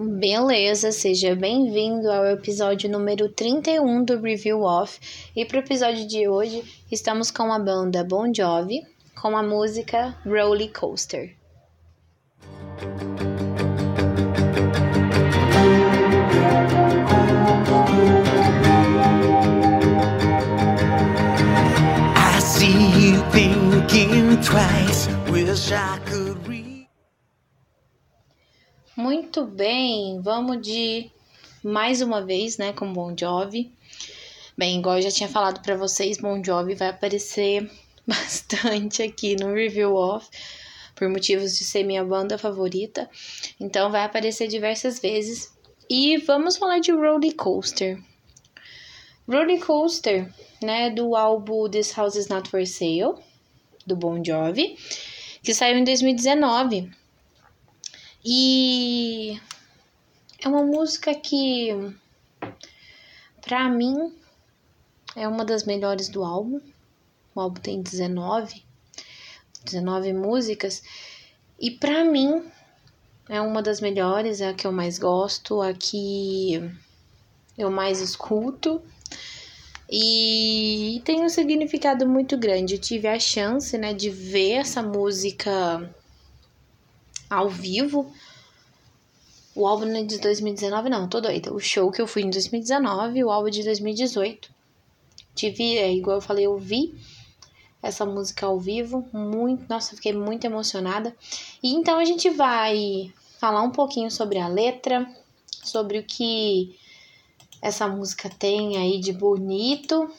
Beleza, seja bem-vindo ao episódio número 31 do Review Off. E para o episódio de hoje, estamos com a banda Bon Jovi com a música Roller Coaster. I see you thinking twice. Wish I could. Muito bem, vamos de mais uma vez, né, com Bon Jovi. Bem, igual eu já tinha falado para vocês, Bon Jovi vai aparecer bastante aqui no Review Off, por motivos de ser minha banda favorita. Então vai aparecer diversas vezes. E vamos falar de Roller Coaster. Roller Coaster, né, do álbum This House Is Not For Sale, do Bon Jovi, que saiu em 2019. E é uma música que, pra mim, é uma das melhores do álbum. O álbum tem 19, 19 músicas. E pra mim, é uma das melhores, é a que eu mais gosto, a que eu mais escuto. E tem um significado muito grande. Eu tive a chance, né, de ver essa música ao vivo. O álbum é de 2019, não, tô doida. O show que eu fui em 2019, o álbum de 2018. Tive, é, igual eu falei, eu vi essa música ao vivo, muito, nossa, fiquei muito emocionada. E então a gente vai falar um pouquinho sobre a letra, sobre o que essa música tem aí de bonito.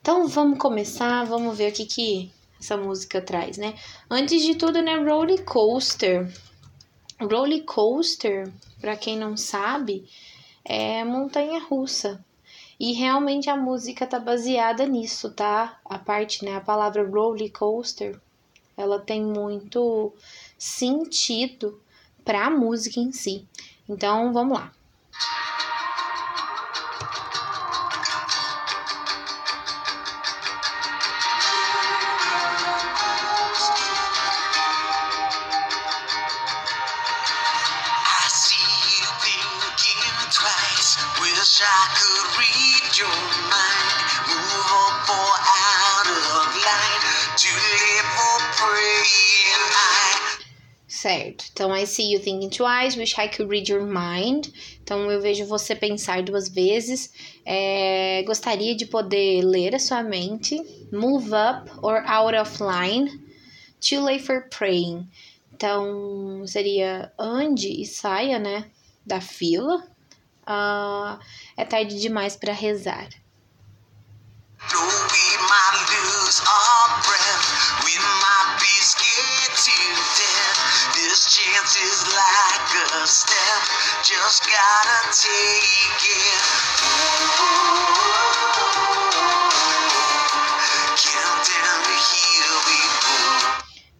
Então vamos começar, vamos ver o que que essa música traz, né? Antes de tudo, né, Roller Coaster. Roller Coaster, para quem não sabe, é montanha russa. E realmente a música tá baseada nisso, tá? A parte, né, a palavra roller coaster, ela tem muito sentido para a música em si. Então, vamos lá. Wish I could read your mind. Move up or out of line. Too late for praying. I Certo. Então, I see you thinking twice, wish I could read your mind. Então, eu vejo você pensar duas vezes. É, gostaria de poder ler a sua mente. Move up or out of line. Too late for praying. Então, seria ande e saia, né? Da fila. Ah, é tarde demais para rezar.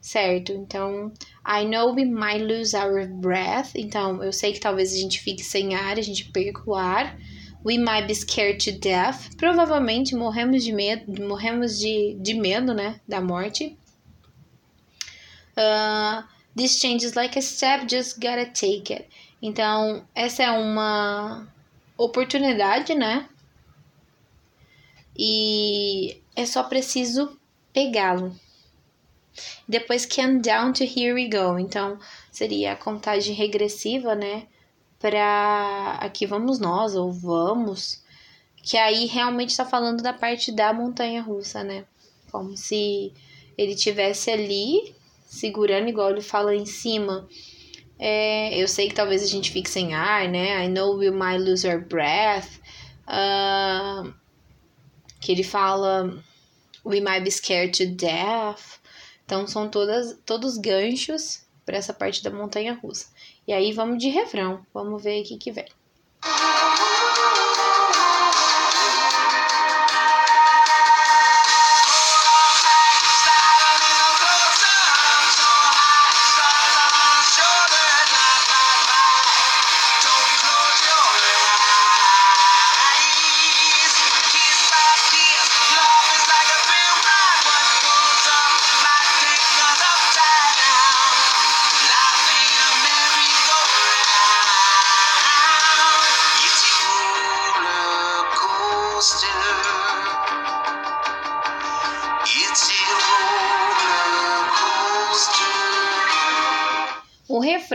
Certo, então I know we might lose our breath. Então eu sei que talvez a gente fique sem ar, a gente perca o ar. We might be scared to death. Provavelmente morremos de medo, morremos de, de medo, né? Da morte. Uh, this change is like a step, just gotta take it. Então, essa é uma oportunidade, né? E é só preciso pegá-lo. Depois count down to here we go. Então, seria a contagem regressiva, né? Pra aqui vamos nós, ou vamos. Que aí realmente tá falando da parte da montanha russa, né? Como se ele tivesse ali, segurando, igual ele fala em cima. É, eu sei que talvez a gente fique sem ar, né? I know we might lose our breath. Ah, que ele fala we might be scared to death. Então são todas todos ganchos para essa parte da montanha russa. E aí vamos de refrão, vamos ver o que que vem.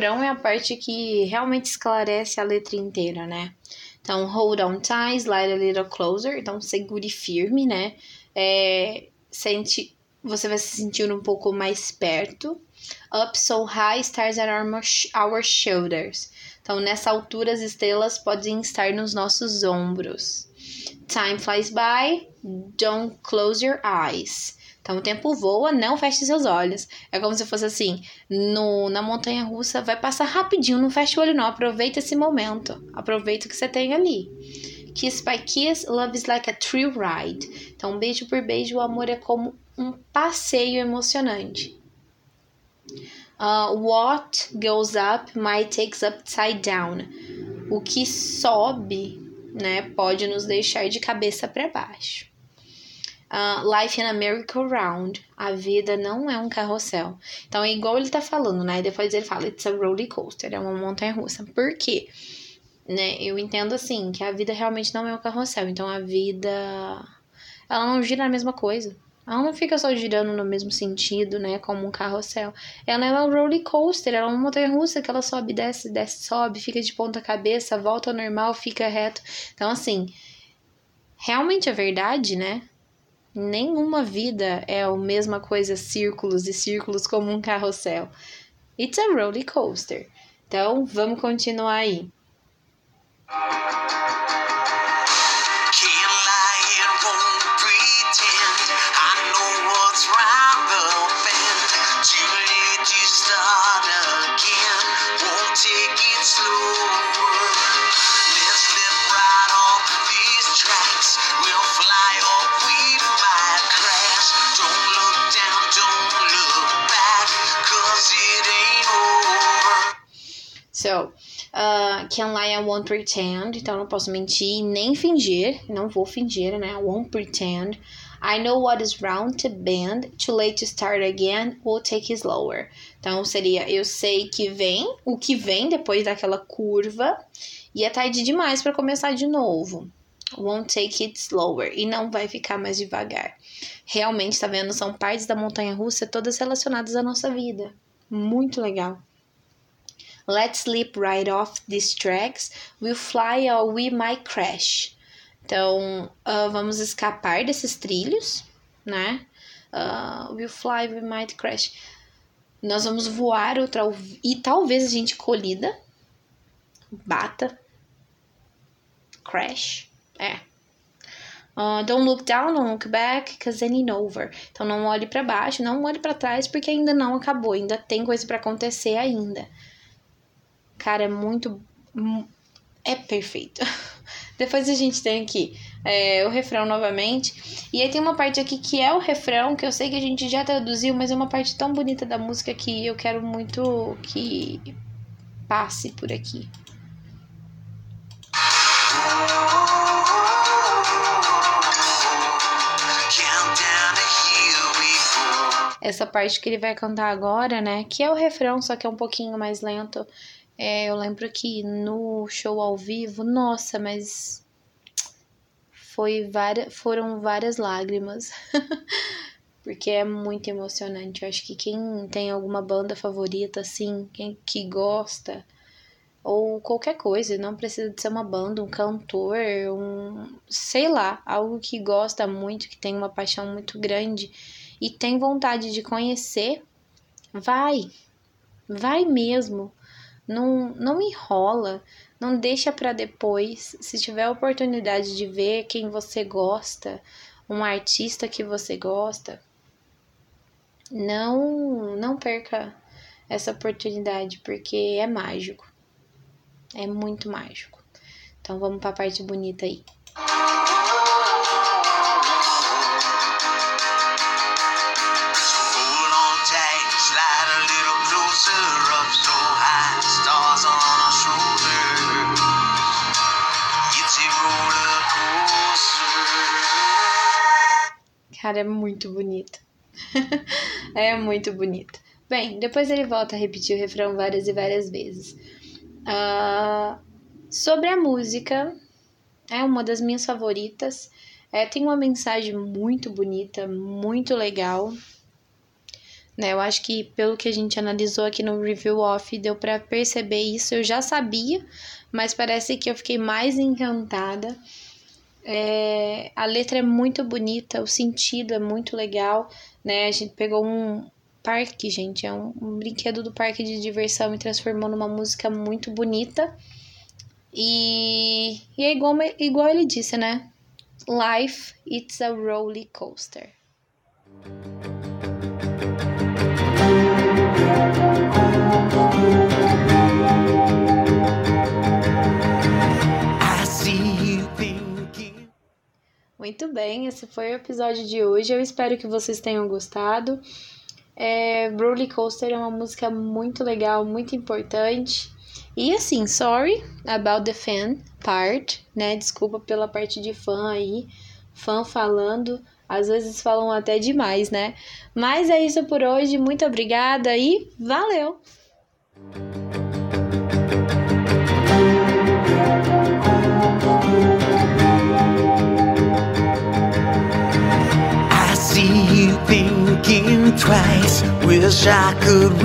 Refrão é a parte que realmente esclarece a letra inteira, né? Então, hold on tight, slide a little closer. Então, segure firme, né? É, sente, você vai se sentir um pouco mais perto. Up so high, stars at our, our shoulders. Então, nessa altura, as estrelas podem estar nos nossos ombros. Time flies by, don't close your eyes. Então o tempo voa, não feche seus olhos. É como se fosse assim, no, na montanha russa vai passar rapidinho, não feche o olho não, aproveita esse momento. Aproveita o que você tem ali. Kiss by kiss, love is like a thrill ride. Então beijo por beijo, o amor é como um passeio emocionante. Uh, what goes up might takes upside down. O que sobe, né, pode nos deixar de cabeça para baixo. Uh, life in a merry-go-round. A vida não é um carrossel. Então, é igual ele tá falando, né? Depois ele fala, it's a roller coaster, é uma montanha russa. Por quê? Né? Eu entendo assim, que a vida realmente não é um carrossel. Então, a vida. Ela não gira a mesma coisa. Ela não fica só girando no mesmo sentido, né? Como um carrossel. Ela é uma roller coaster, ela é uma montanha russa que ela sobe, desce, desce, sobe, fica de ponta cabeça, volta ao normal, fica reto. Então, assim, realmente é verdade, né? Nenhuma vida é a mesma coisa, círculos e círculos como um carrossel. It's a roller coaster. Então, vamos continuar aí. So, uh, can lie, I won't pretend. Então, não posso mentir nem fingir. Não vou fingir, né? I won't pretend. I know what is round to bend. Too late to start again. We'll take it slower. Então, seria eu sei que vem, o que vem depois daquela curva. E é tarde demais para começar de novo. Won't take it slower. E não vai ficar mais devagar. Realmente, tá vendo? São partes da montanha russa todas relacionadas à nossa vida. Muito legal. Let's slip right off these tracks. We'll fly or we might crash. Então, uh, vamos escapar desses trilhos, né? Uh, we'll fly, we might crash. Nós vamos voar outra, e talvez a gente colida, bata, crash, é. Uh, don't look down, don't look back, cause it ain't over. Então não olhe para baixo, não olhe para trás, porque ainda não acabou, ainda tem coisa para acontecer ainda. Cara, é muito. É perfeito. Depois a gente tem aqui é, o refrão novamente. E aí tem uma parte aqui que é o refrão, que eu sei que a gente já traduziu, mas é uma parte tão bonita da música que eu quero muito que passe por aqui. Essa parte que ele vai cantar agora, né? Que é o refrão, só que é um pouquinho mais lento. É, eu lembro que no show ao vivo, nossa, mas foi várias, foram várias lágrimas. Porque é muito emocionante. Eu acho que quem tem alguma banda favorita, assim, quem que gosta, ou qualquer coisa, não precisa de ser uma banda, um cantor, um. sei lá, algo que gosta muito, que tem uma paixão muito grande e tem vontade de conhecer, vai. Vai mesmo não, não enrola, não deixa para depois. Se tiver oportunidade de ver quem você gosta, um artista que você gosta, não não perca essa oportunidade porque é mágico. É muito mágico. Então vamos para a parte bonita aí. Cara, é muito bonito. é muito bonito. Bem, depois ele volta a repetir o refrão várias e várias vezes. Uh, sobre a música, é uma das minhas favoritas. É, tem uma mensagem muito bonita, muito legal. né? Eu acho que pelo que a gente analisou aqui no review off, deu para perceber isso. Eu já sabia, mas parece que eu fiquei mais encantada. É, a letra é muito bonita, o sentido é muito legal, né? A gente pegou um parque, gente, é um, um brinquedo do parque de diversão e transformou numa música muito bonita. E, e é igual, igual ele disse, né? Life, it's a roller coaster. Bem, esse foi o episódio de hoje. Eu espero que vocês tenham gostado. É, Roller Coaster é uma música muito legal, muito importante. E assim, sorry about the fan part, né? Desculpa pela parte de fã aí, fã falando. Às vezes falam até demais, né? Mas é isso por hoje. Muito obrigada e valeu! Twice. Wish I could read.